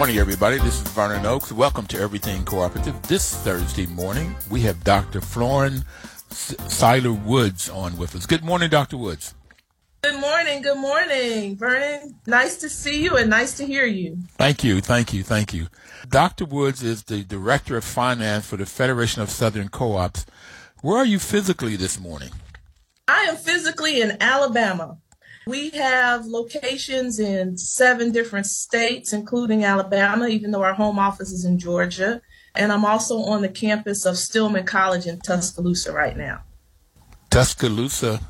Good morning, everybody. This is Vernon Oakes. Welcome to Everything Cooperative. This Thursday morning, we have Dr. Florin Seiler Woods on with us. Good morning, Dr. Woods. Good morning. Good morning, Vernon. Nice to see you and nice to hear you. Thank you. Thank you. Thank you. Dr. Woods is the Director of Finance for the Federation of Southern Co-ops. Where are you physically this morning? I am physically in Alabama. We have locations in seven different states, including Alabama, even though our home office is in Georgia. And I'm also on the campus of Stillman College in Tuscaloosa right now. Tuscaloosa?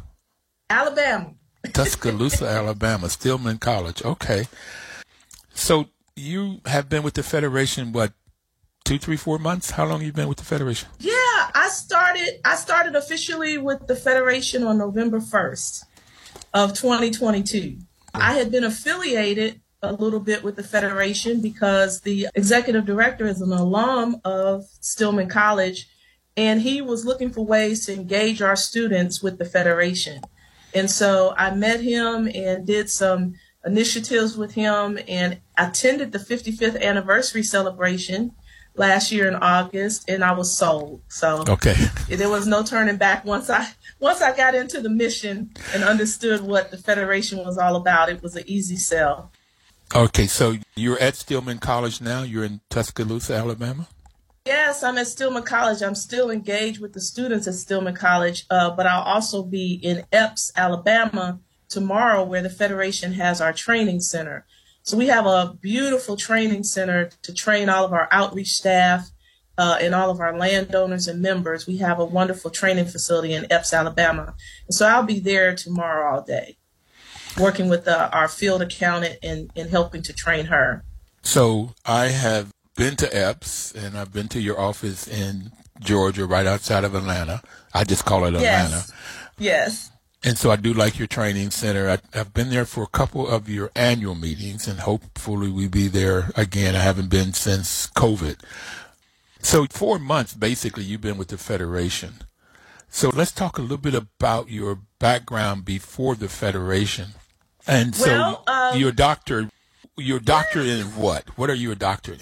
Alabama. Tuscaloosa, Alabama, Stillman College. Okay. So you have been with the Federation, what, two, three, four months? How long have you been with the Federation? Yeah, I started I started officially with the Federation on November 1st of 2022. I had been affiliated a little bit with the Federation because the executive director is an alum of Stillman College and he was looking for ways to engage our students with the Federation. And so I met him and did some initiatives with him and attended the 55th anniversary celebration last year in August and I was sold. So okay. there was no turning back once I once I got into the mission and understood what the Federation was all about, it was an easy sell. Okay, so you're at Stillman College now? You're in Tuscaloosa, Alabama? Yes, I'm at Stillman College. I'm still engaged with the students at Stillman College, uh, but I'll also be in Epes, Alabama tomorrow, where the Federation has our training center. So we have a beautiful training center to train all of our outreach staff uh, and all of our landowners and members. We have a wonderful training facility in Epes, Alabama. And so I'll be there tomorrow all day, working with uh, our field accountant and, and helping to train her. So I have been to Epes and I've been to your office in Georgia, right outside of Atlanta. I just call it Atlanta. Yes. yes. And so I do like your training center. I, have been there for a couple of your annual meetings, and hopefully we'll be there again. I haven't been since COVID. So four months, basically, you've been with the Federation. So let's talk a little bit about your background before the Federation. And so well, um, you're a doctor. You're a doctor in what? What are you a doctor in?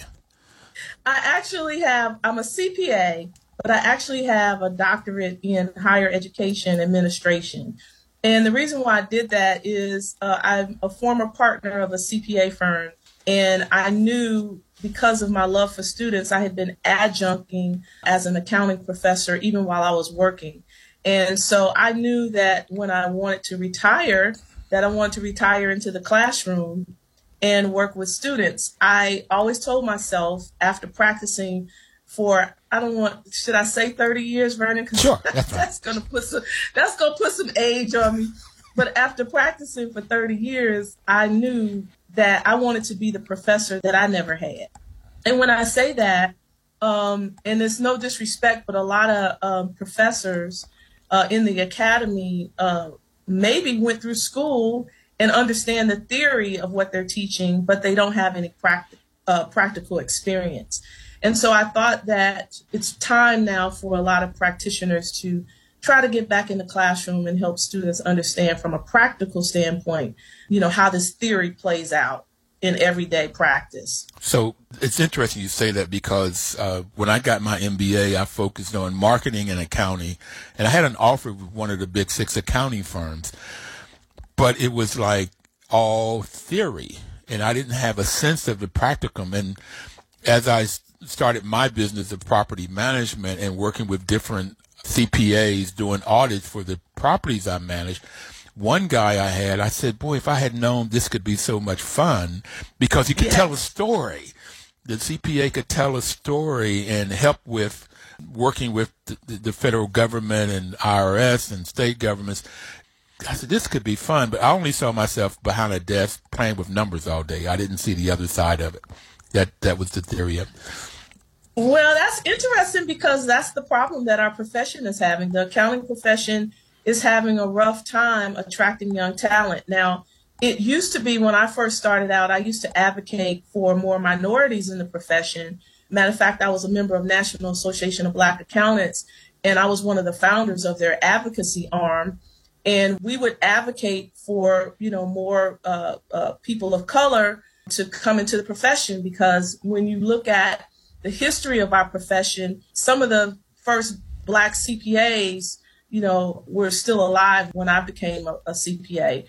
I actually have, I'm a CPA, but I actually have a doctorate in higher education administration. And the reason why I did that is uh, I'm a former partner of a CPA firm, and I knew because of my love for students, I had been adjuncting as an accounting professor even while I was working. And so I knew that when I wanted to retire, that I wanted to retire into the classroom and work with students. I always told myself after practicing for I don't want should I say 30 years, Vernon? Sure, that's, right. that's gonna put some that's gonna put some age on me. But after practicing for 30 years, I knew that I wanted to be the professor that I never had. And when I say that, um, and it's no disrespect, but a lot of um, professors uh, in the academy uh, maybe went through school and understand the theory of what they're teaching, but they don't have any practi- uh, practical experience. And so I thought that it's time now for a lot of practitioners to try to get back in the classroom and help students understand from a practical standpoint, you know, how this theory plays out in everyday practice. So it's interesting you say that because uh, when I got my MBA, I focused on marketing and accounting, and I had an offer with one of the big six accounting firms, but it was like all theory, and I didn't have a sense of the practicum. And as I started my business of property management and working with different CPAs doing audits for the properties I managed, one guy I had, I said, boy, if I had known this could be so much fun because you could tell a story the CPA could tell a story and help with working with the, the federal government and IRS and state governments. I said, this could be fun, but I only saw myself behind a desk playing with numbers all day. I didn't see the other side of it. That that was the theory of Well, that's interesting because that's the problem that our profession is having. The accounting profession is having a rough time attracting young talent. Now, it used to be when I first started out, I used to advocate for more minorities in the profession. Matter of fact, I was a member of National Association of Black Accountants, and I was one of the founders of their advocacy arm. And we would advocate for, you know, more uh, uh, people of color to come into the profession because when you look at the history of our profession, some of the first black CPAs you know, were still alive when I became a, a CPA.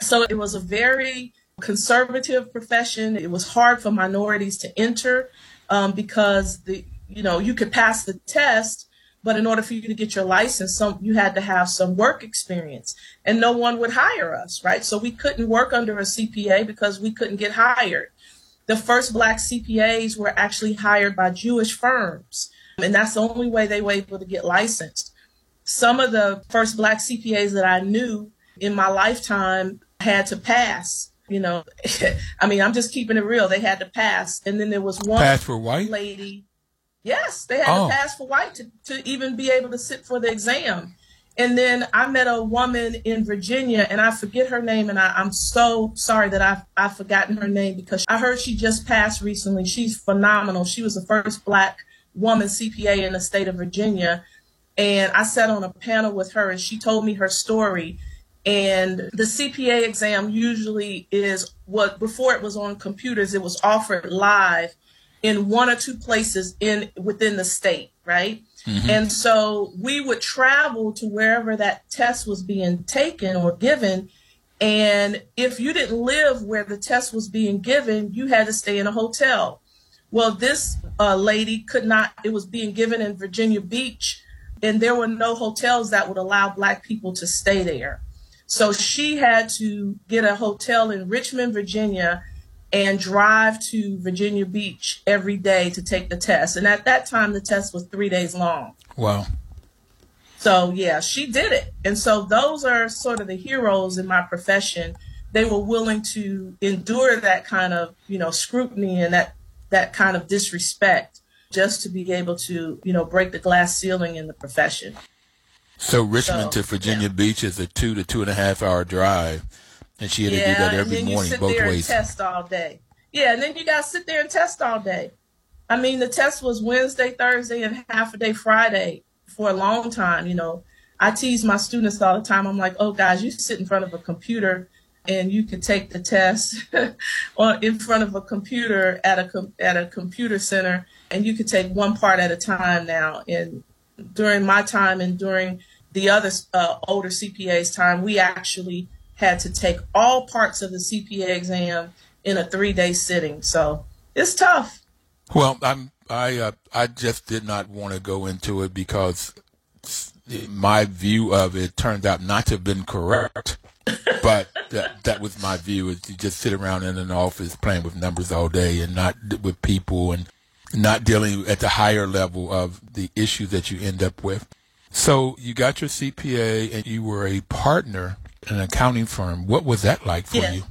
So it was a very conservative profession. It was hard for minorities to enter um, because the you know you could pass the test, but in order for you to get your license, some you had to have some work experience, and no one would hire us, right? So we couldn't work under a CPA because we couldn't get hired. The first black CPAs were actually hired by Jewish firms, and that's the only way they were able to get licensed some of the first black CPAs that I knew in my lifetime had to pass. You know, I mean, I'm just keeping it real. They had to pass, and then there was one pass for white lady. Yes, they had oh. to pass for white to, to even be able to sit for the exam. And then I met a woman in Virginia, and I forget her name, and I, am so sorry that I've, I've forgotten her name because I heard she just passed recently. She's phenomenal. She was the first black woman CPA in the state of Virginia. And I sat on a panel with her and she told me her story. And the CPA exam usually is what before it was on computers, it was offered live in one or two places in within the state, right? Mm-hmm. And so we would travel to wherever that test was being taken or given. And if you didn't live where the test was being given, you had to stay in a hotel. Well, this uh, lady could not, it was being given in Virginia Beach and there were no hotels that would allow black people to stay there. So she had to get a hotel in Richmond, Virginia, and drive to Virginia Beach every day to take the test. And at that time, the test was three days long. Wow. So, yeah, she did it. And so, those are sort of the heroes in my profession. They were willing to endure that kind of, you know, scrutiny and that, that kind of disrespect just to be able to, you know, break the glass ceiling in the profession. So Richmond so, to Virginia yeah. Beach is a two to two and a half hour drive, and she had yeah, to do that every morning, both ways. test all day. Yeah, and then you got to sit there and test all day. I mean, the test was Wednesday, Thursday, and half a day Friday for a long time. You know, I tease my students all the time. I'm like, oh, guys, you sit in front of a computer and you can take the test on in front of a computer at a at a computer center and you could take one part at a time now. And during my time and during the other uh, older CPA's time, we actually had to take all parts of the CPA exam in a three day sitting. So it's tough. Well, I'm I uh, I just did not want to go into it because my view of it turned out not to have been correct. but that that was my view is to just sit around in an office playing with numbers all day and not with people and not dealing at the higher level of the issue that you end up with. So you got your CPA and you were a partner an accounting firm. What was that like for yeah. you?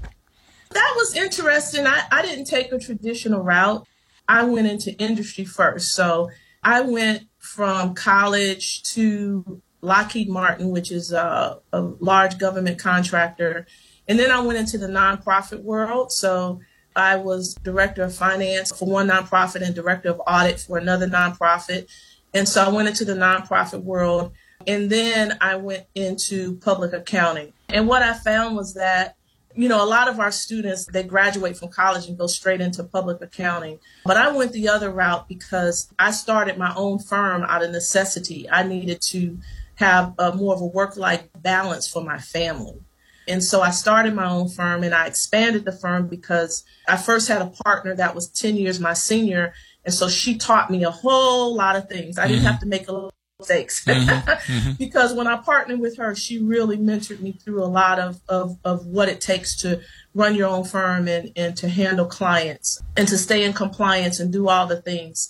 That was interesting. I, I didn't take a traditional route. I went into industry first. So I went from college to Lockheed Martin, which is a, a large government contractor. And then I went into the nonprofit world. So I was director of finance for one nonprofit and director of audit for another nonprofit. And so I went into the nonprofit world and then I went into public accounting. And what I found was that, you know, a lot of our students, they graduate from college and go straight into public accounting. But I went the other route because I started my own firm out of necessity. I needed to have a, more of a work life balance for my family. And so I started my own firm and I expanded the firm because I first had a partner that was 10 years my senior. And so she taught me a whole lot of things. I didn't mm-hmm. have to make a mistakes. Mm-hmm, mm-hmm. because when I partnered with her, she really mentored me through a lot of, of, of what it takes to run your own firm and, and to handle clients and to stay in compliance and do all the things.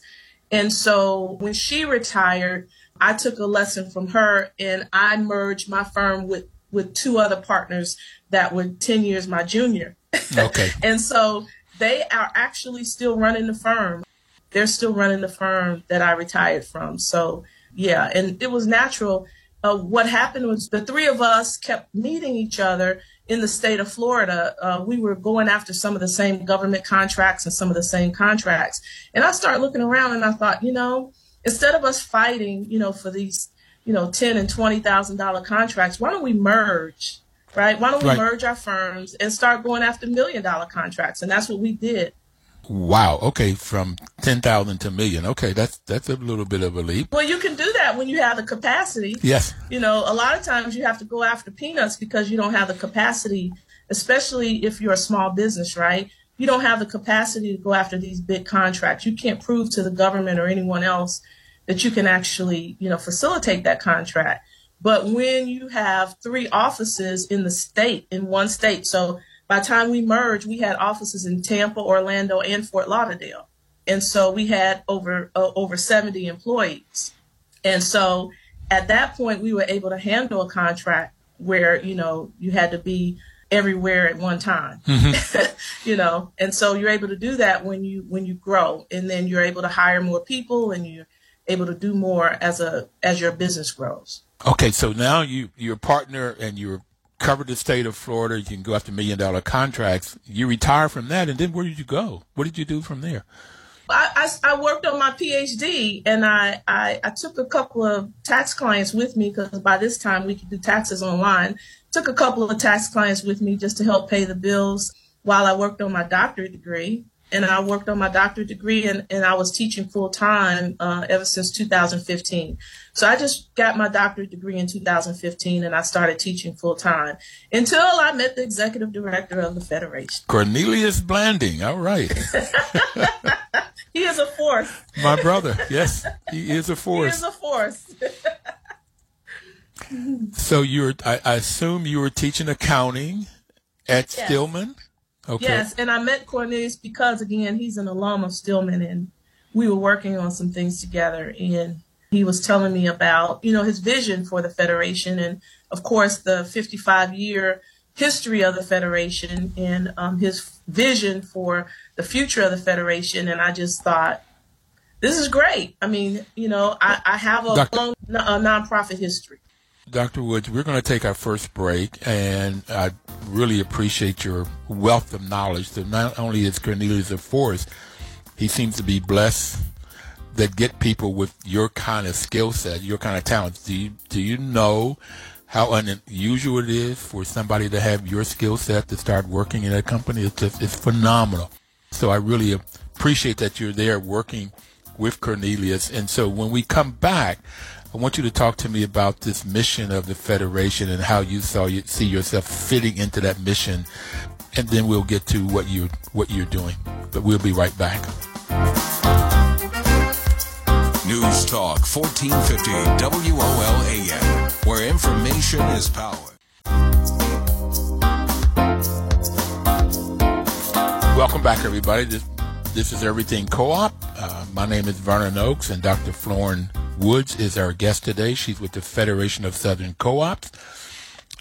And so when she retired, I took a lesson from her and I merged my firm with, with two other partners that were 10 years my junior. Okay. and so they are actually still running the firm. They're still running the firm that I retired from. So yeah, and it was natural. Uh, what happened was the three of us kept meeting each other in the state of Florida. Uh, we were going after some of the same government contracts and some of the same contracts. And I started looking around and I thought, you know, instead of us fighting, you know, for these, you know, ten and twenty thousand dollar contracts, why don't we merge? Right? Why don't we right. merge our firms and start going after million dollar contracts? And that's what we did. Wow. Okay, from ten thousand to million. Okay, that's that's a little bit of a leap. Well, you can do that when you have the capacity. Yes. You know, a lot of times you have to go after peanuts because you don't have the capacity, especially if you're a small business, right? You don't have the capacity to go after these big contracts. You can't prove to the government or anyone else that you can actually, you know, facilitate that contract. But when you have three offices in the state, in one state, so by the time we merged, we had offices in Tampa, Orlando, and Fort Lauderdale. And so we had over uh, over 70 employees. And so at that point, we were able to handle a contract where, you know, you had to be everywhere at one time mm-hmm. you know and so you're able to do that when you when you grow and then you're able to hire more people and you're able to do more as a as your business grows okay so now you you're partner and you're covered the state of Florida. You can go after million dollar contracts. You retire from that, and then where did you go? What did you do from there? I, I, I worked on my PhD, and I, I, I took a couple of tax clients with me because by this time we could do taxes online. Took a couple of tax clients with me just to help pay the bills while I worked on my doctorate degree and I worked on my doctorate degree and, and I was teaching full time uh, ever since 2015. So I just got my doctorate degree in 2015 and I started teaching full time until I met the executive director of the Federation. Cornelius Blanding. All right. he is a force. My brother. Yes, he is a force. He is a force. so you're, I, I, assume you were teaching accounting at yes. Stillman? Okay. Yes, and I met Cornelius because again he's an alum of Stillman, and we were working on some things together. And he was telling me about you know his vision for the federation, and of course the 55 year history of the federation, and um, his vision for the future of the federation. And I just thought. This is great. I mean, you know, I, I have a Dr. long a nonprofit history. Dr. Woods, we're going to take our first break, and I really appreciate your wealth of knowledge. So not only is Cornelius a force, he seems to be blessed that get people with your kind of skill set, your kind of talents. Do you, do you know how unusual it is for somebody to have your skill set to start working in a company? It's just, it's phenomenal. So I really appreciate that you're there working with Cornelius. And so when we come back, I want you to talk to me about this mission of the Federation and how you saw you see yourself fitting into that mission, and then we'll get to what you what you're doing. But we'll be right back. News Talk 1450 WOL AM, where information is power. Welcome back, everybody. This this is Everything Co-op. Uh, my name is Vernon Oakes, and Dr. Florin Woods is our guest today. She's with the Federation of Southern Co-ops.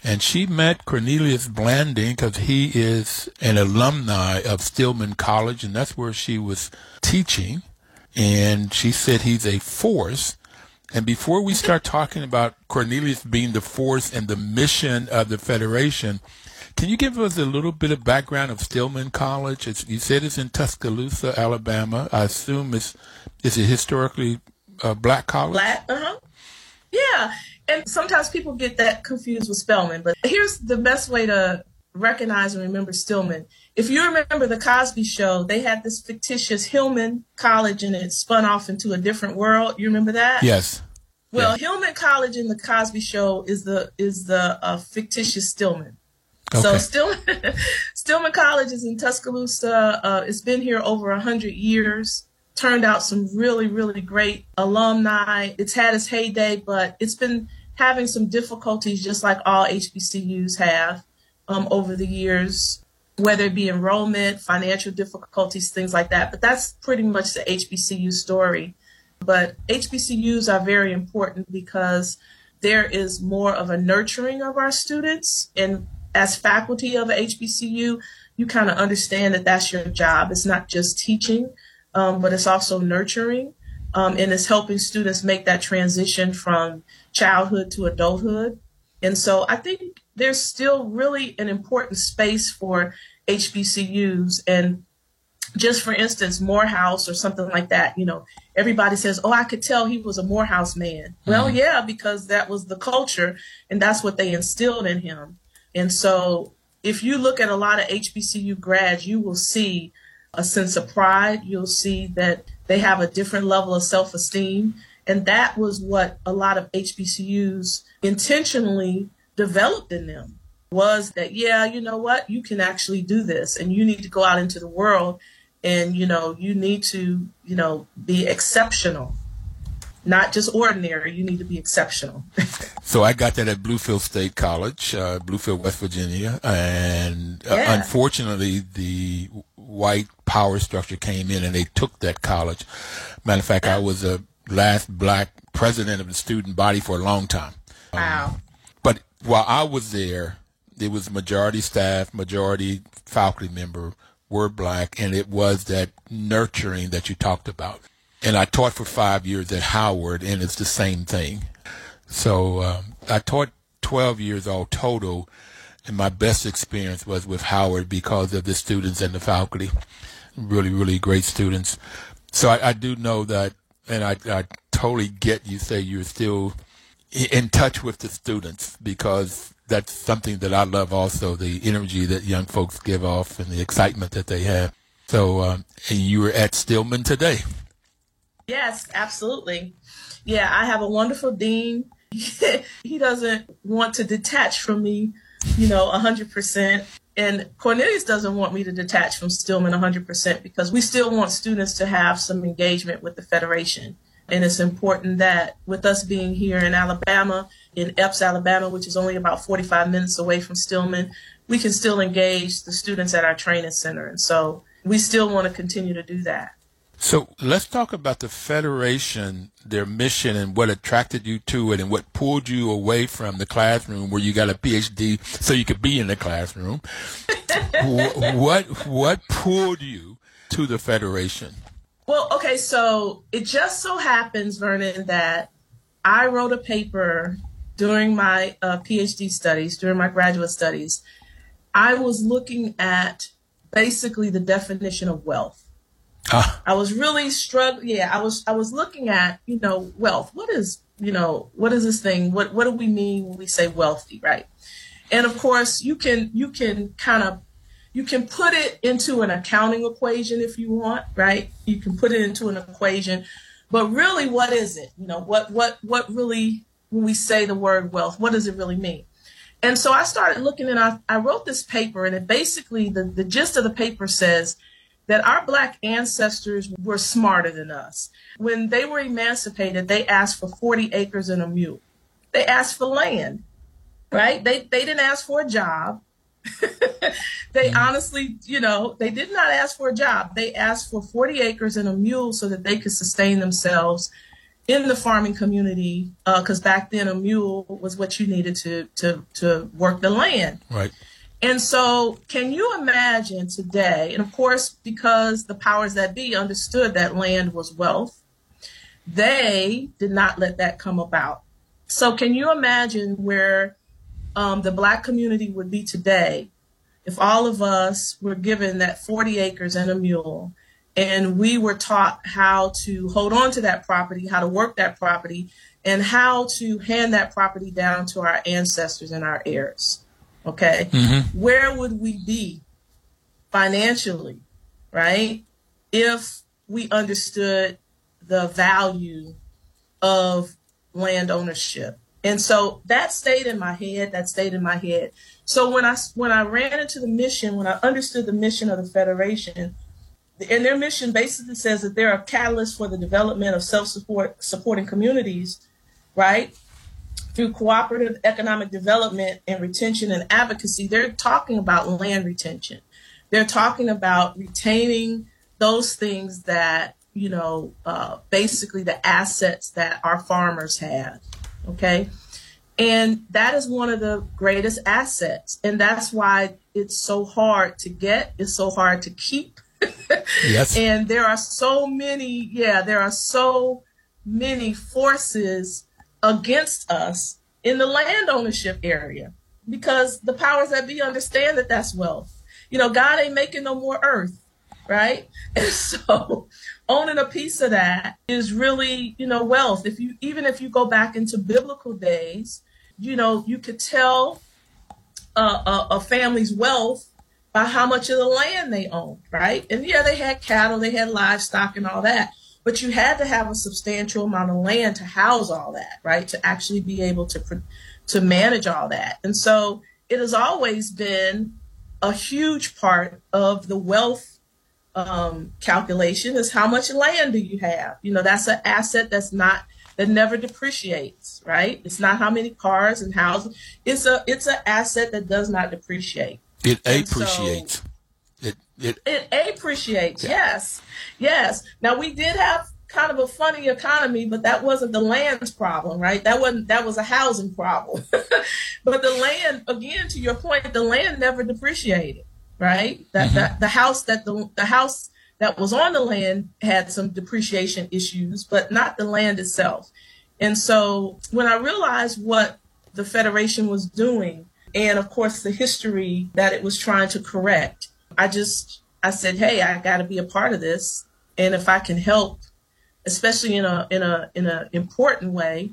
And she met Cornelius Blanding because he is an alumni of Stillman College, and that's where she was teaching. And she said he's a force. And before we start talking about Cornelius being the force and the mission of the Federation, can you give us a little bit of background of Stillman College? It's, you said it's in Tuscaloosa, Alabama. I assume it's is it historically uh, black college? Black, uh huh. Yeah, and sometimes people get that confused with Spelman, but here's the best way to recognize and remember Stillman. If you remember the Cosby Show, they had this fictitious Hillman College, and it spun off into a different world. You remember that? Yes. Well, yeah. Hillman College in the Cosby Show is the is the uh, fictitious Stillman. Okay. So Stillman Stillman College is in Tuscaloosa. Uh, it's been here over a hundred years. turned out some really, really great alumni. It's had its heyday, but it's been having some difficulties, just like all HBCUs have um, over the years, whether it be enrollment, financial difficulties, things like that. But that's pretty much the HBCU story. But HBCUs are very important because there is more of a nurturing of our students. And as faculty of a HBCU, you kind of understand that that's your job. It's not just teaching, um, but it's also nurturing. Um, and it's helping students make that transition from childhood to adulthood. And so I think there's still really an important space for HBCUs. And just for instance, Morehouse or something like that, you know, everybody says, Oh, I could tell he was a Morehouse man. Mm-hmm. Well, yeah, because that was the culture and that's what they instilled in him. And so if you look at a lot of HBCU grads, you will see a sense of pride. You'll see that they have a different level of self esteem. And that was what a lot of HBCUs intentionally developed in them was that, yeah, you know what? You can actually do this and you need to go out into the world and, you know, you need to, you know, be exceptional not just ordinary. You need to be exceptional. so I got that at Bluefield State College, uh, Bluefield, West Virginia, and uh, yeah. unfortunately, the white power structure came in and they took that college. Matter of fact, I was the last black president of the student body for a long time. Wow. Um, but while I was there, it was majority staff, majority faculty member were black, and it was that nurturing that you talked about and I taught for five years at Howard, and it's the same thing. So um, I taught 12 years all total, and my best experience was with Howard because of the students and the faculty. Really, really great students. So I, I do know that, and I, I totally get you say you're still in touch with the students because that's something that I love also the energy that young folks give off and the excitement that they have. So, um, and you were at Stillman today. Yes, absolutely. Yeah, I have a wonderful dean. he doesn't want to detach from me, you know, 100%. And Cornelius doesn't want me to detach from Stillman 100% because we still want students to have some engagement with the Federation. And it's important that with us being here in Alabama, in Epes, Alabama, which is only about 45 minutes away from Stillman, we can still engage the students at our training center. And so we still want to continue to do that. So let's talk about the Federation, their mission, and what attracted you to it, and what pulled you away from the classroom where you got a PhD so you could be in the classroom. what what pulled you to the Federation? Well, okay, so it just so happens, Vernon, that I wrote a paper during my uh, PhD studies, during my graduate studies. I was looking at basically the definition of wealth Ah. I was really struggling. Yeah, I was I was looking at you know wealth. What is you know what is this thing? What what do we mean when we say wealthy, right? And of course, you can you can kind of you can put it into an accounting equation if you want, right? You can put it into an equation, but really, what is it? You know, what what what really when we say the word wealth, what does it really mean? And so I started looking and I, I wrote this paper, and it basically the, the gist of the paper says that our black ancestors were smarter than us. When they were emancipated, they asked for 40 acres and a mule. They asked for land, right? They, they didn't ask for a job. they mm-hmm. honestly, you know, they did not ask for a job. They asked for 40 acres and a mule so that they could sustain themselves in the farming community. Because uh, back then, a mule was what you needed to to to work the land. Right. And so, can you imagine today? And of course, because the powers that be understood that land was wealth, they did not let that come about. So, can you imagine where um, the black community would be today if all of us were given that 40 acres and a mule and we were taught how to hold on to that property, how to work that property, and how to hand that property down to our ancestors and our heirs? Okay. Mm-hmm. Where would we be financially, right? If we understood the value of land ownership. And so that stayed in my head, that stayed in my head. So when I when I ran into the mission, when I understood the mission of the federation, and their mission basically says that they're a catalyst for the development of self-support supporting communities, right? Through cooperative economic development and retention and advocacy, they're talking about land retention. They're talking about retaining those things that you know, uh, basically the assets that our farmers have. Okay. And that is one of the greatest assets. And that's why it's so hard to get, it's so hard to keep. yes. And there are so many, yeah, there are so many forces against us in the land ownership area because the powers that be understand that that's wealth. You know, God ain't making no more earth, right? And so owning a piece of that is really, you know, wealth. If you even if you go back into biblical days, you know, you could tell a, a, a family's wealth by how much of the land they owned, right? And yeah, they had cattle, they had livestock, and all that. But you had to have a substantial amount of land to house all that, right? To actually be able to to manage all that. And so it has always been a huge part of the wealth um, calculation is how much land do you have? You know, that's an asset that's not that never depreciates, right? It's not how many cars and houses. It's a it's an asset that does not depreciate. It appreciates. So, it it it appreciates. Yeah. Yes, yes. Now we did have kind of a funny economy, but that wasn't the land's problem, right? That wasn't that was a housing problem. but the land, again, to your point, the land never depreciated right? That, mm-hmm. that the house that the the house that was on the land had some depreciation issues, but not the land itself. And so when I realized what the Federation was doing, and of course the history that it was trying to correct, I just I said, hey, I got to be a part of this, and if I can help, especially in a in a in an important way,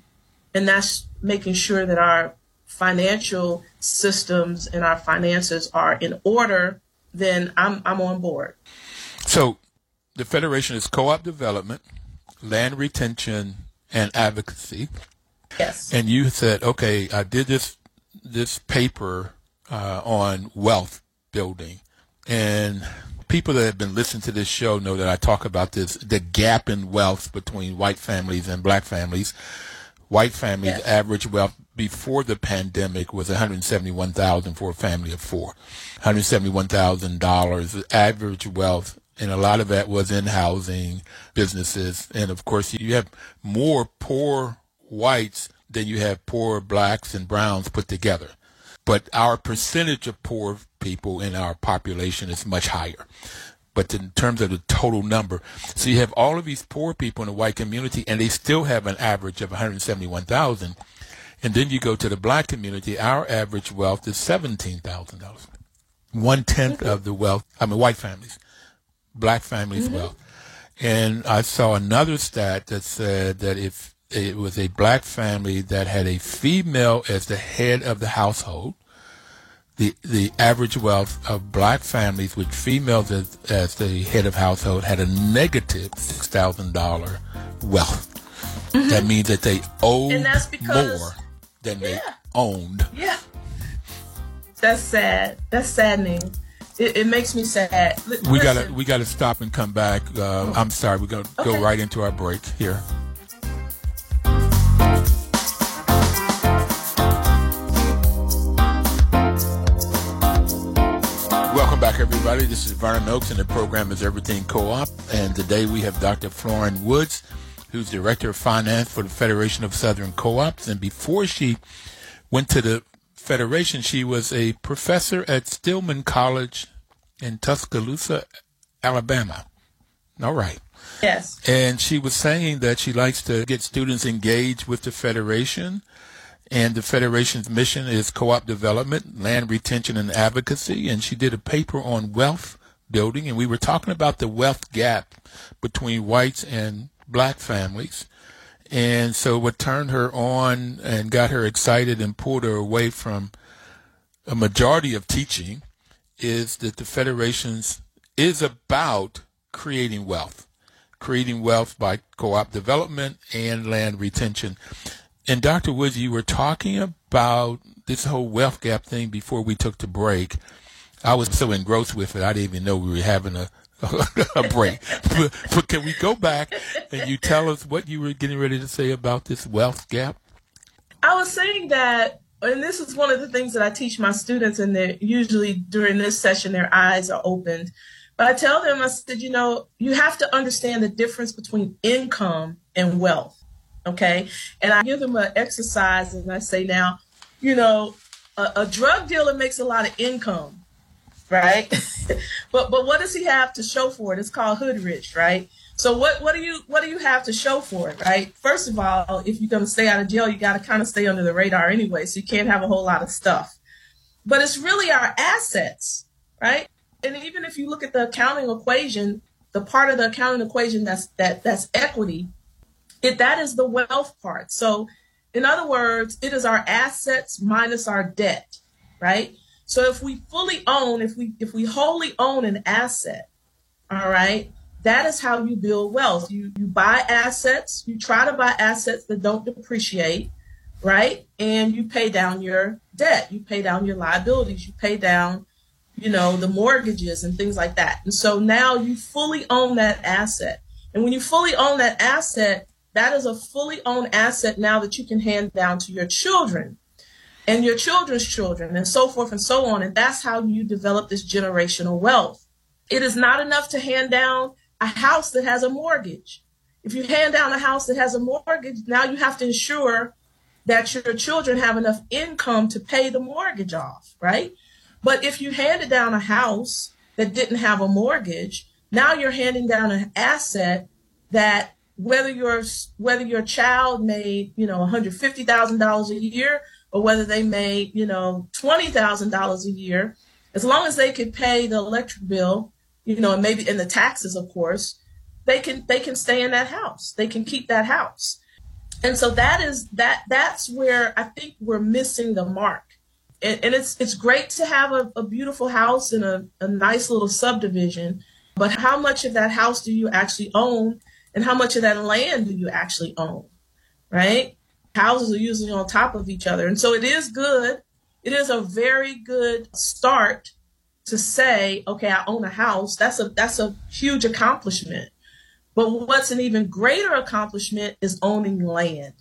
and that's making sure that our financial systems and our finances are in order, then I'm I'm on board. So the Federation is co-op development, land retention, and advocacy. Yes. And you said, okay, I did this this paper uh, on wealth building, and people that have been listening to this show know that I talk about this the gap in wealth between white families and black families. White families' yes. average wealth before the pandemic was 171,000 for a family of four. $171,000 average wealth and a lot of that was in housing businesses and of course you have more poor whites than you have poor blacks and browns put together. But our percentage of poor people in our population is much higher but in terms of the total number. So you have all of these poor people in the white community, and they still have an average of 171,000. And then you go to the black community, our average wealth is $17,000. One tenth mm-hmm. of the wealth, I mean, white families, black families' mm-hmm. wealth. And I saw another stat that said that if it was a black family that had a female as the head of the household, the the average wealth of black families with females as, as the head of household had a negative negative six thousand dollar wealth. Mm-hmm. That means that they owed more than yeah. they owned. Yeah. That's sad. That's saddening. It, it makes me sad. L- we gotta we gotta stop and come back. Uh, I'm sorry. We're gonna okay. go right into our break here. Back, everybody. This is Vernon Oakes, and the program is Everything Co-op. And today we have Dr. Florin Woods who's director of finance for the Federation of Southern Co-ops. And before she went to the Federation, she was a professor at Stillman College in Tuscaloosa, Alabama. All right. Yes. And she was saying that she likes to get students engaged with the Federation. And the Federation's mission is co-op development, land retention, and advocacy. And she did a paper on wealth building. And we were talking about the wealth gap between whites and black families. And so what turned her on and got her excited and pulled her away from a majority of teaching is that the federations is about creating wealth, creating wealth by co-op development and land retention. And Dr. Woods, you were talking about this whole wealth gap thing before we took the break. I was so engrossed with it, I didn't even know we were having a, a break. but, but can we go back and you tell us what you were getting ready to say about this wealth gap? I was saying that, and this is one of the things that I teach my students, and they usually during this session their eyes are opened. But I tell them, I said, you know, you have to understand the difference between income and wealth. Okay. And I give them an exercise and I say, now, you know, a, a drug dealer makes a lot of income right? but but what does he have to show for it? It's called hood rich, right? So what what do you what do you have to show for it, right? First of all, if you're going to stay out of jail, you got to kind of stay under the radar anyway, so you can't have a whole lot of stuff. But it's really our assets, right? And even if you look at the accounting equation, the part of the accounting equation that's that that's equity, it that is the wealth part. So in other words, it is our assets minus our debt, right? So if we fully own, if we if we wholly own an asset, all right, that is how you build wealth. You you buy assets, you try to buy assets that don't depreciate, right? And you pay down your debt, you pay down your liabilities, you pay down, you know, the mortgages and things like that. And so now you fully own that asset. And when you fully own that asset, that is a fully owned asset now that you can hand down to your children and your children's children and so forth and so on. And that's how you develop this generational wealth. It is not enough to hand down a house that has a mortgage. If you hand down a house that has a mortgage, now you have to ensure that your children have enough income to pay the mortgage off, right? But if you handed down a house that didn't have a mortgage, now you're handing down an asset that whether your whether your child made, you know, $150,000 a year or whether they made, you know, $20,000 a year, as long as they could pay the electric bill, you know, and maybe in the taxes, of course, they can, they can stay in that house. They can keep that house. And so that is, that, that's where I think we're missing the mark. And, and it's, it's great to have a, a beautiful house in a, a nice little subdivision, but how much of that house do you actually own? And how much of that land do you actually own? Right? houses are usually on top of each other. And so it is good. It is a very good start to say, okay, I own a house. That's a that's a huge accomplishment. But what's an even greater accomplishment is owning land,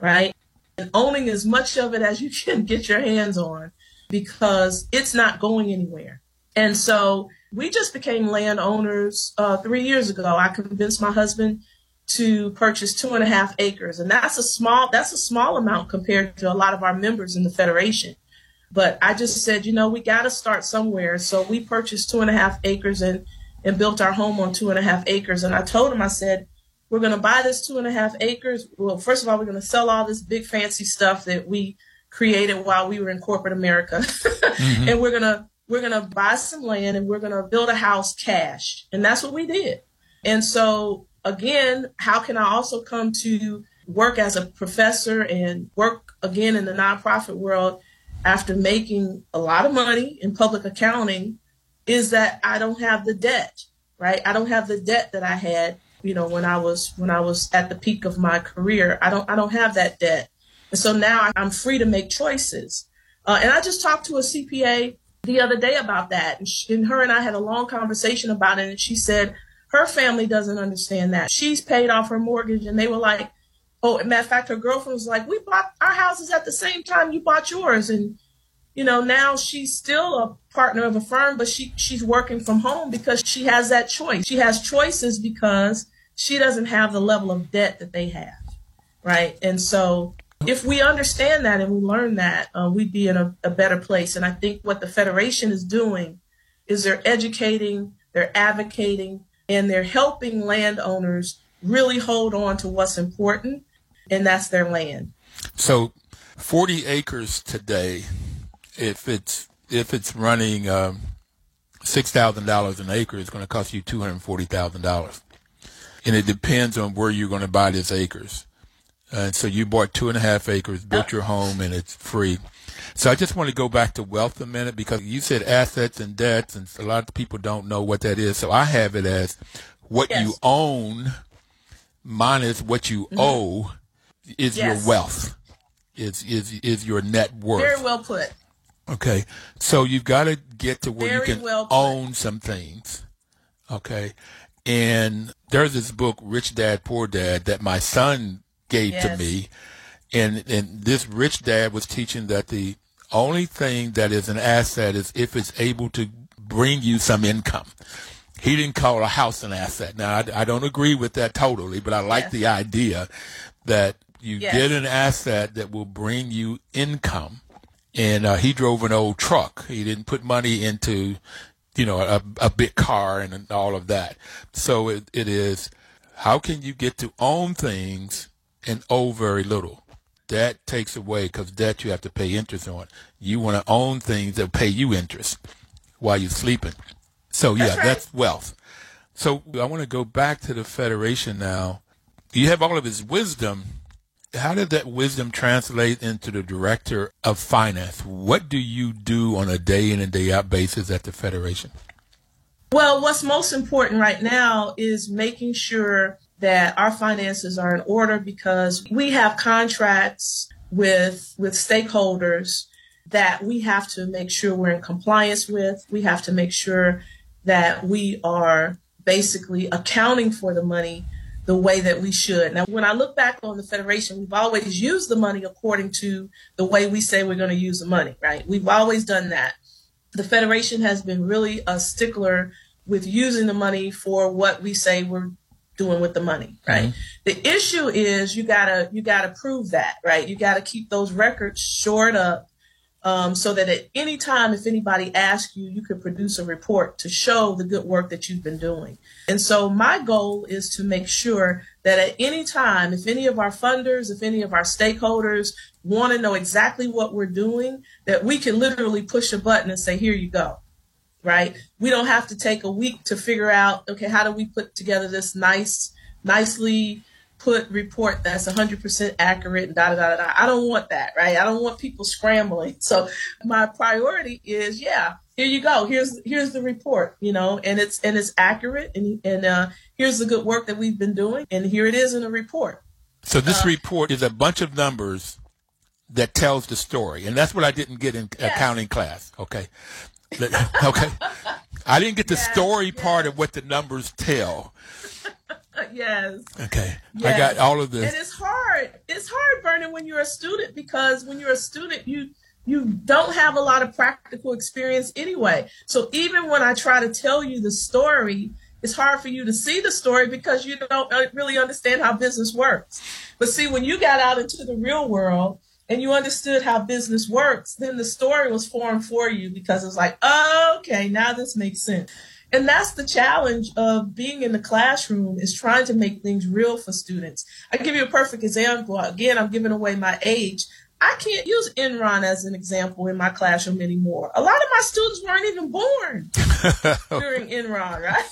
right? And owning as much of it as you can get your hands on because it's not going anywhere. And so we just became landowners uh, three years ago. I convinced my husband to purchase two and a half acres. And that's a small, that's a small amount compared to a lot of our members in the Federation. But I just said, you know, we got to start somewhere. So we purchased two and a half acres and, and built our home on two and a half acres. And I told him, I said, we're going to buy this two and a half acres. Well, first of all, we're going to sell all this big fancy stuff that we created while we were in corporate America. mm-hmm. And we're going to, we're going to buy some land and we're going to build a house cash. And that's what we did. And so again, how can I also come to work as a professor and work again in the nonprofit world after making a lot of money in public accounting is that I don't have the debt, right? I don't have the debt that I had, you know, when I was when I was at the peak of my career. I don't I don't have that debt. And so now I'm free to make choices. Uh, and I just talked to a CPA the other day about that. And, she, and her and I had a long conversation about it. And she said, her family doesn't understand that. She's paid off her mortgage and they were like, oh, matter of fact, her girlfriend was like, we bought our houses at the same time you bought yours. And, you know, now she's still a partner of a firm, but she, she's working from home because she has that choice. She has choices because she doesn't have the level of debt that they have. Right. And so if we understand that and we learn that, uh, we'd be in a, a better place. And I think what the Federation is doing is they're educating, they're advocating, and they're helping landowners really hold on to what's important, and that's their land. So, 40 acres today, if it's if it's running um, six thousand dollars an acre, it's going to cost you two hundred forty thousand dollars, and it depends on where you're going to buy these acres. And so you bought two and a half acres, built your home, and it's free. So I just want to go back to wealth a minute because you said assets and debts, and a lot of people don't know what that is. So I have it as what yes. you own minus what you mm-hmm. owe is yes. your wealth, is is is your net worth. Very well put. Okay, so you've got to get to where Very you can well own some things. Okay. And there's this book, Rich Dad, Poor Dad, that my son gave Yes. to me. And, and this rich dad was teaching that the only thing that is an asset is if it's able to bring you some income. He didn't call a house an asset. Now, I, I don't agree with that totally, but I like Yes. the idea that you Yes. get an asset that will bring you income. And uh, he drove an old truck. He didn't put money into, you know, a, a big car and all of that. So it, it is, how can you get to own things and owe very little? That takes away because debt you have to pay interest on. You want to own things that pay you interest while you're sleeping. So yeah, That's right. that's wealth. So I want to go back to the Federation now. You have all of his wisdom. How did that wisdom translate into the director of finance? What do you do on a day in and day out basis at the Federation? Well, what's most important right now is making sure that our finances are in order because we have contracts with with stakeholders that we have to make sure we're in compliance with. We have to make sure that we are basically accounting for the money the way that we should. Now, when I look back on the Federation, we've always used the money according to the way we say we're going to use the money, right? We've always done that. The Federation has been really a stickler with using the money for what we say we're doing with the money, right? The issue is you gotta you gotta prove that, right? You gotta keep those records shored up um, so that at any time, if anybody asks you, you could produce a report to show the good work that you've been doing. And so my goal is to make sure that at any time, if any of our funders, if any of our stakeholders want to know exactly what we're doing, that we can literally push a button and say, here you go. Right? We don't have to take a week to figure out, okay, how do we put together this nice, nicely put report that's 100% accurate and da da da da. I don't want that, right? I don't want people scrambling. So my priority is, yeah, here you go. Here's here's the report, you know, and it's and it's accurate, and and uh, here's the good work that we've been doing, and here it is in a report. So this report is a bunch of numbers that tells the story, and that's what I didn't get in Yes. accounting class. Okay, okay, I didn't get the Yes, story part of what the numbers tell. Yes. Okay, I got all of this. And it's hard. It's hard, Vernon, when you're a student because when you're a student, you you don't have a lot of practical experience anyway. So even when I try to tell you the story, it's hard for you to see the story because you don't really understand how business works. But see, when you got out into the real world and you understood how business works, then the story was formed for you because it's like, oh, okay, now this makes sense. And that's the challenge of being in the classroom is trying to make things real for students. I give you a perfect example. Again, I'm giving away my age. I can't use Enron as an example in my classroom anymore. A lot of my students weren't even born during Enron, right?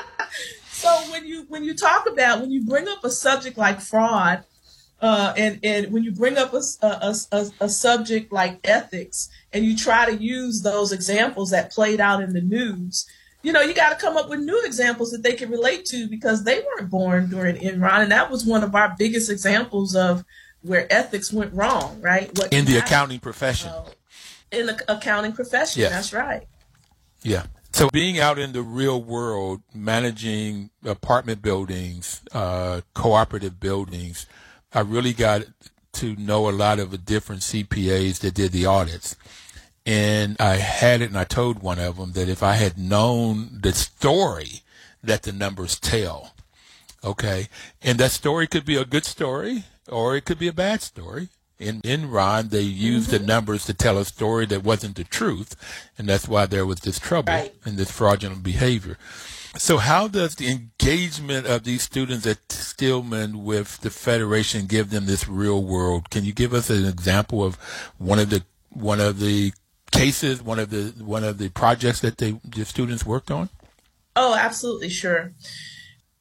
so when you when you talk about when you bring up a subject like fraud, uh, and and when you bring up a a subject like ethics, and you try to use those examples that played out in the news, you know you got to come up with new examples that they can relate to because they weren't born during Enron, and that was one of our biggest examples of where ethics went wrong, right? What in the accounting profession. in the accounting profession. Yes. That's right. Yeah. So being out in the real world, managing apartment buildings, uh, cooperative buildings, I really got to know a lot of the different CPAs that did the audits. And I had it and I told one of them that if I had known the story that the numbers tell, okay, and that story could be a good story or it could be a bad story. In Enron, they used the mm-hmm. numbers to tell a story that wasn't the truth, and that's why there was this trouble Right. and this fraudulent behavior. So, how does the engagement of these students at Stillman with the Federation give them this real world? Can you give us an example of one of the one of the cases, one of the one of the projects that they the students worked on? Oh, absolutely, sure.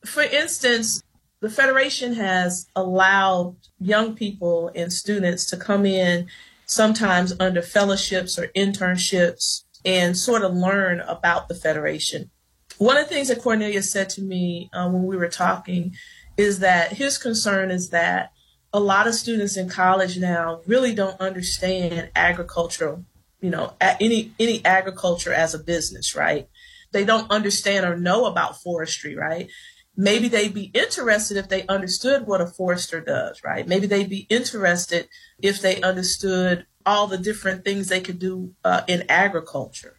For instance, the Federation has allowed young people and students to come in sometimes under fellowships or internships and sort of learn about the Federation. One of the things that Cornelius said to me uh, when we were talking is that his concern is that a lot of students in college now really don't understand agricultural, you know, any any agriculture as a business, right? they don't understand or know about forestry, right? Maybe they'd be interested if they understood what a forester does, right? Maybe they'd be interested if they understood all the different things they could do uh, in agriculture,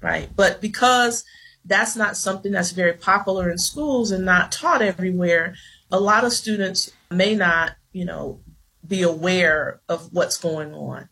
right? But because that's not something that's very popular in schools and not taught everywhere, a lot of students may not, you know, be aware of what's going on.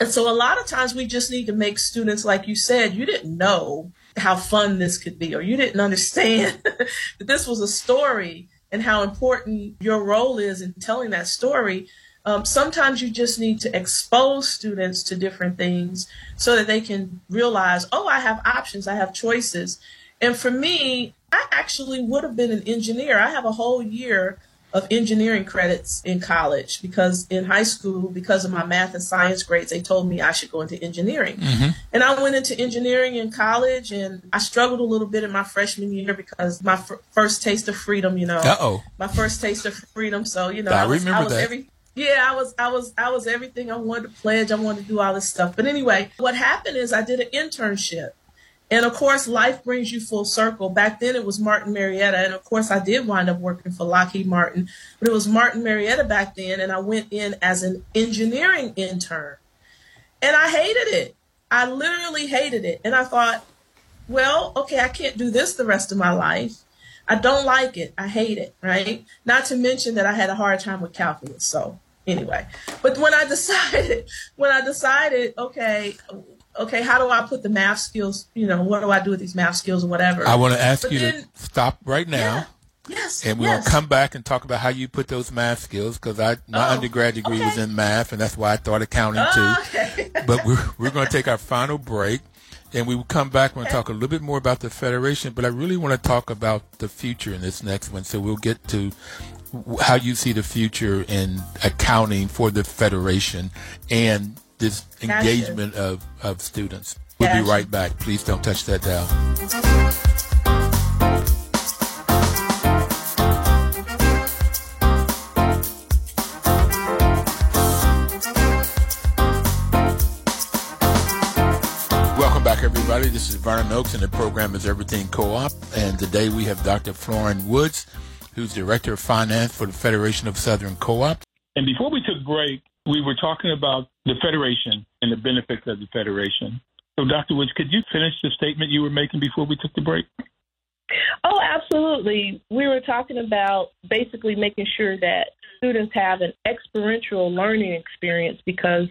And so a lot of times we just need to make students, like you said, you didn't know how fun this could be, or you didn't understand that this was a story and how important your role is in telling that story. Um, sometimes you just need to expose students to different things so that they can realize, oh, I have options, I have choices. And for me, I actually would have been an engineer. I have a whole year of engineering credits in college because in high school, because of my math and science grades, they told me I should go into engineering. Mm-hmm. And I went into engineering in college and I struggled a little bit in my freshman year because my f- first taste of freedom, you know. Uh-oh. My first taste of freedom. So, you know, I, I was, remember I was that. every yeah, I was, I was, I was everything I wanted to pledge. I wanted to do all this stuff. But anyway, what happened is I did an internship and of course, life brings you full circle. Back then, it was Martin Marietta. And of course, I did wind up working for Lockheed Martin, but it was Martin Marietta back then. And I went in as an engineering intern. And I hated it. I literally hated it. And I thought, well, okay, I can't do this the rest of my life. I don't like it. I hate it, right? Not to mention that I had a hard time with calculus. So, anyway, but when I decided, when I decided, okay, okay, how do I put the math skills, you know, what do I do with these math skills or whatever? I want to ask but you then, to stop right now. Yeah, yes. And we'll yes. come back and talk about how you put those math skills because I my oh, undergraduate degree okay. was in math and that's why I thought accounting oh, too. Okay. but we're we're going to take our final break and we will come back and okay. talk a little bit more about the federation. But I really want to talk about the future in this next one. So we'll get to how you see the future in accounting for the federation and this engagement of, of students. We'll be right back. Please don't touch that dial. Welcome back, everybody. This is Vernon Oakes, and the program is Everything Co-op. And today we have Dr. Florin Woods, who's Director of Finance for the Federation of Southern Co-op. And before we took break, we were talking about the Federation and the benefits of the Federation. So, Dr. Woods, could you finish the statement you were making before we took the break? Oh, absolutely. We were talking about basically making sure that students have an experiential learning experience because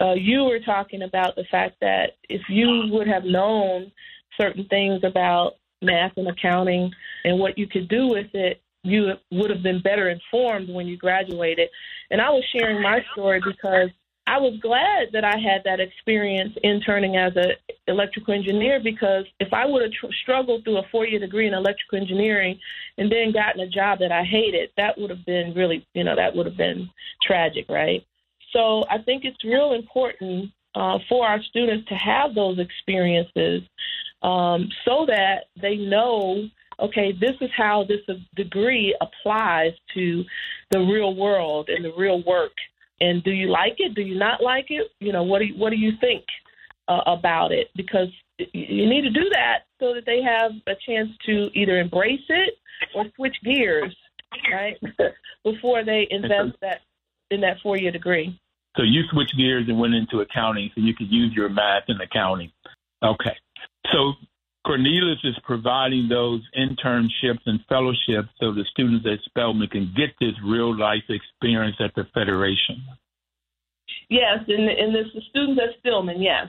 uh, you were talking about the fact that if you would have known certain things about math and accounting and what you could do with it, you would have been better informed when you graduated. And I was sharing my story because I was glad that I had that experience interning as an electrical engineer because if I would have tr- struggled through a four year degree in electrical engineering and then gotten a job that I hated, that would have been really, you know, that would have been tragic, right? So I think it's real important uh, for our students to have those experiences um, so that they know okay, this is how this degree applies to the real world and the real work. And do you like it? Do you not like it? You know, what do you, what do you think uh, about it? Because you need to do that so that they have a chance to either embrace it or switch gears, right? Before they invest that in that four year degree. So you switched gears and went into accounting so you could use your math in accounting. Okay. So Cornelius is providing those internships and fellowships so the students at Stillman can get this real life experience at the Federation. Yes, and, and the students at Stillman. yes.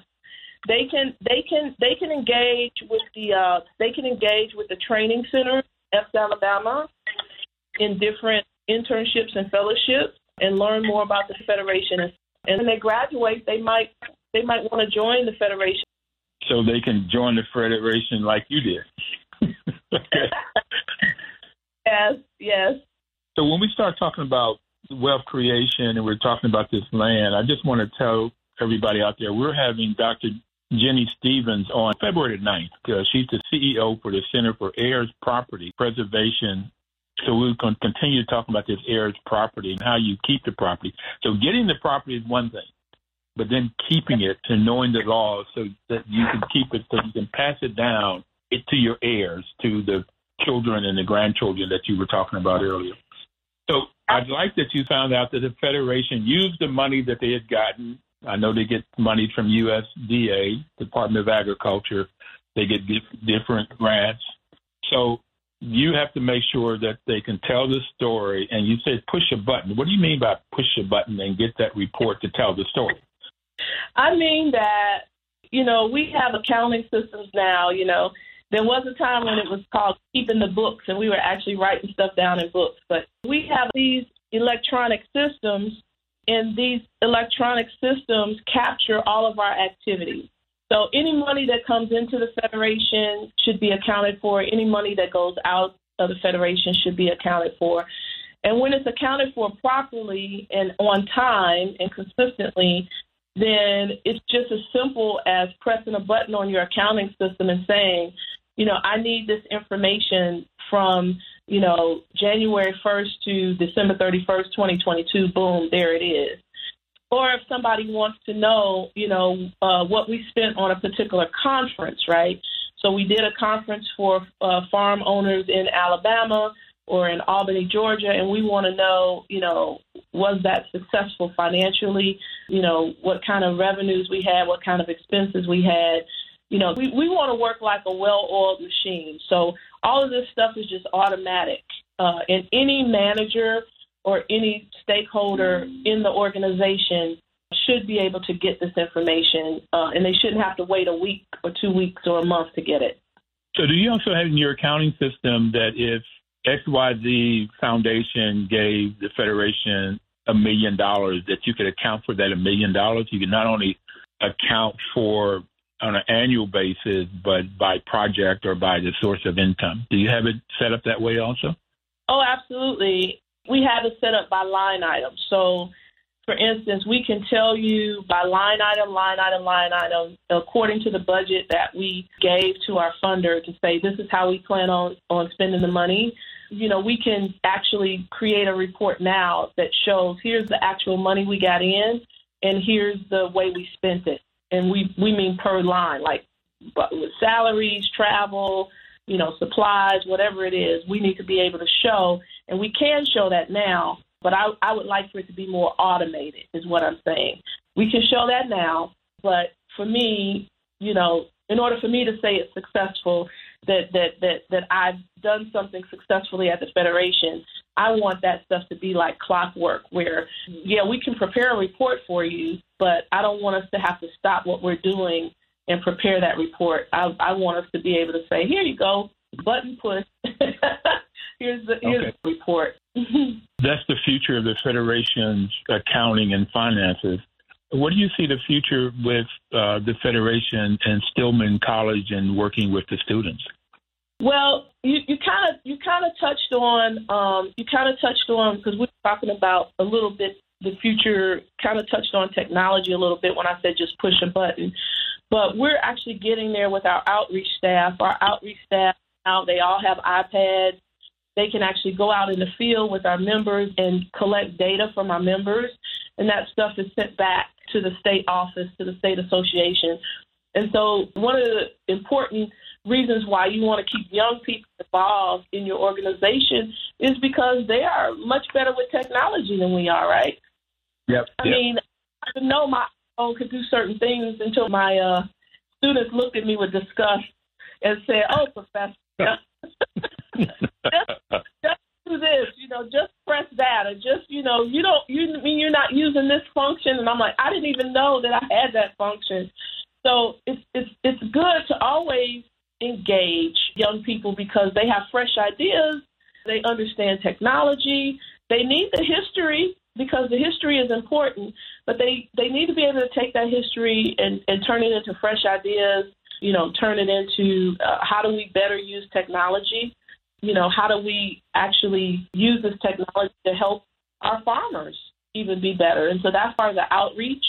They can they can they can engage with the uh, they can engage with the training center at Alabama in different internships and fellowships and learn more about the federation. And when they graduate, they might they might want to join the federation so they can join the federation like you did. yes, yes. So when we start talking about wealth creation and we're talking about this land, I just want to tell everybody out there we're having Dr. Jennie Stephens on February 9th. because she's the CEO for the Center for Heirs Property Preservation. So we're going to continue talking about this heirs property and how you keep the property. So getting the property is one thing but then keeping it and knowing the law so that you can keep it so you can pass it down it to your heirs, to the children and the grandchildren that you were talking about earlier. So I'd like that you found out that the Federation used the money that they had gotten. I know they get money from USDA, Department of Agriculture. They get different grants. So you have to make sure that they can tell the story. And you said push a button. What do you mean by push a button and get that report to tell the story? I mean that, you know, we have accounting systems now, you know. There was a time when it was called keeping the books and we were actually writing stuff down in books. But we have these electronic systems and these electronic systems capture all of our activities. So any money that comes into the Federation should be accounted for. Any money that goes out of the Federation should be accounted for. And when it's accounted for properly and on time and consistently, then it's just as simple as pressing a button on your accounting system and saying, you know, I need this information from, you know, January 1st to December 31st, 2022. Boom, there it is. Or if somebody wants to know, you know, uh, what we spent on a particular conference, right? So we did a conference for uh, farm owners in Alabama or in Albany, Georgia, and we want to know, you know, was that successful financially? You know, what kind of revenues we had, what kind of expenses we had. You know, we, we want to work like a well oiled machine. So all of this stuff is just automatic. Uh, and any manager or any stakeholder in the organization should be able to get this information, uh, and they shouldn't have to wait a week or two weeks or a month to get it. So, do you also have in your accounting system that if XYZ Foundation gave the Federation a million dollars, that you could account for that a million dollars? You could not only account for on an annual basis, but by project or by the source of income. Do you have it set up that way also? Oh, absolutely. We have it set up by line item. So, for instance, we can tell you by line item, line item, line item, according to the budget that we gave to our funder to say this is how we plan on, on spending the money. You know, we can actually create a report now that shows here's the actual money we got in and here's the way we spent it. And we, we mean per line, like but with salaries, travel, you know, supplies, whatever it is, we need to be able to show, and we can show that now, but I, I would like for it to be more automated, is what I'm saying. We can show that now, but for me, you know, in order for me to say it's successful, that that that that I've done something successfully at the federation, I want that stuff to be like clockwork, where yeah, we can prepare a report for you, but I don't want us to have to stop what we're doing and prepare that report. I, I want us to be able to say, here you go, button push. here's the here's okay. the report. That's the future of the federation's accounting and finances. What do you see the future with uh, the federation and Stillman College and working with the students? Well, you kind of you kind of touched on um, you kind of touched on because we are talking about a little bit the future. Kind of touched on technology a little bit when I said just push a button. But we're actually getting there with our outreach staff. Our outreach staff now, they all have iPads. They can actually go out in the field with our members and collect data from our members. And that stuff is sent back to the state office, to the state association. And so, one of the important reasons why you want to keep young people involved in your organization is because they are much better with technology than we are, right? Yep. I yep. mean, I didn't know my own could do certain things until my uh, students looked at me with disgust and said, "Oh, professor, do this, you know, just press that, or just, you know, you don't, you mean you're not using this function?" And I'm like, I didn't even know that I had that function. So it's it's it's good to always engage young people because they have fresh ideas, they understand technology, they need the history because the history is important, but they, they need to be able to take that history and, and turn it into fresh ideas, you know, turn it into uh, how do we better use technology? You know, how do we actually use this technology to help our farmers even be better? And so that's part of the outreach,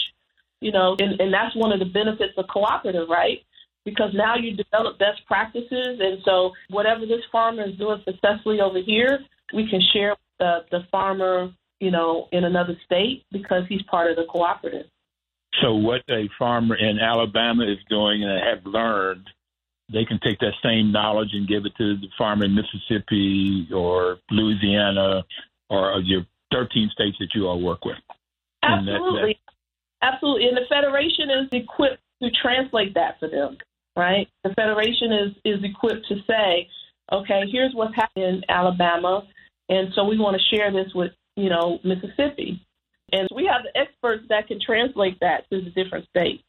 you know, and, and that's one of the benefits of cooperative, right? Because now you develop best practices. And so whatever this farmer is doing successfully over here, we can share with the, the farmer you know, in another state because he's part of the cooperative. So, what a farmer in Alabama is doing and have learned they can take that same knowledge and give it to the farmer in Mississippi or Louisiana or your 13 states that you all work with. Absolutely. That, Absolutely. And the Federation is equipped to translate that for them, right? The Federation is, is equipped to say, okay, here's what's happening in Alabama. And so we want to share this with, you know, Mississippi. And we have the experts that can translate that to the different states.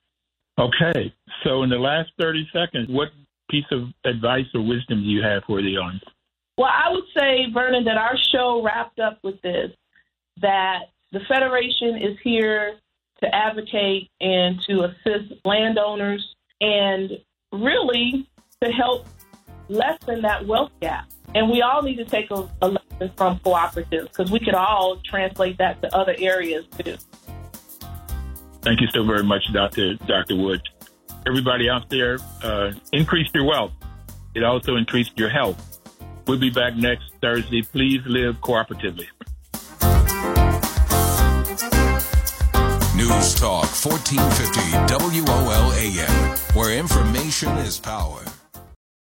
Okay. So in the last 30 seconds, what piece of advice or wisdom do you have for the audience? Well, I would say, Vernon, that our show wrapped up with this that the Federation is here to advocate and to assist landowners and really to help lessen that wealth gap. And we all need to take a, a lesson from cooperatives because we could all translate that to other areas too. Thank you so very much, Dr. Dr. Wood. Everybody out there, uh, increase your wealth. It also increased your health. We'll be back next Thursday. Please live cooperatively. News Talk 1450 WOL AM, where information is power.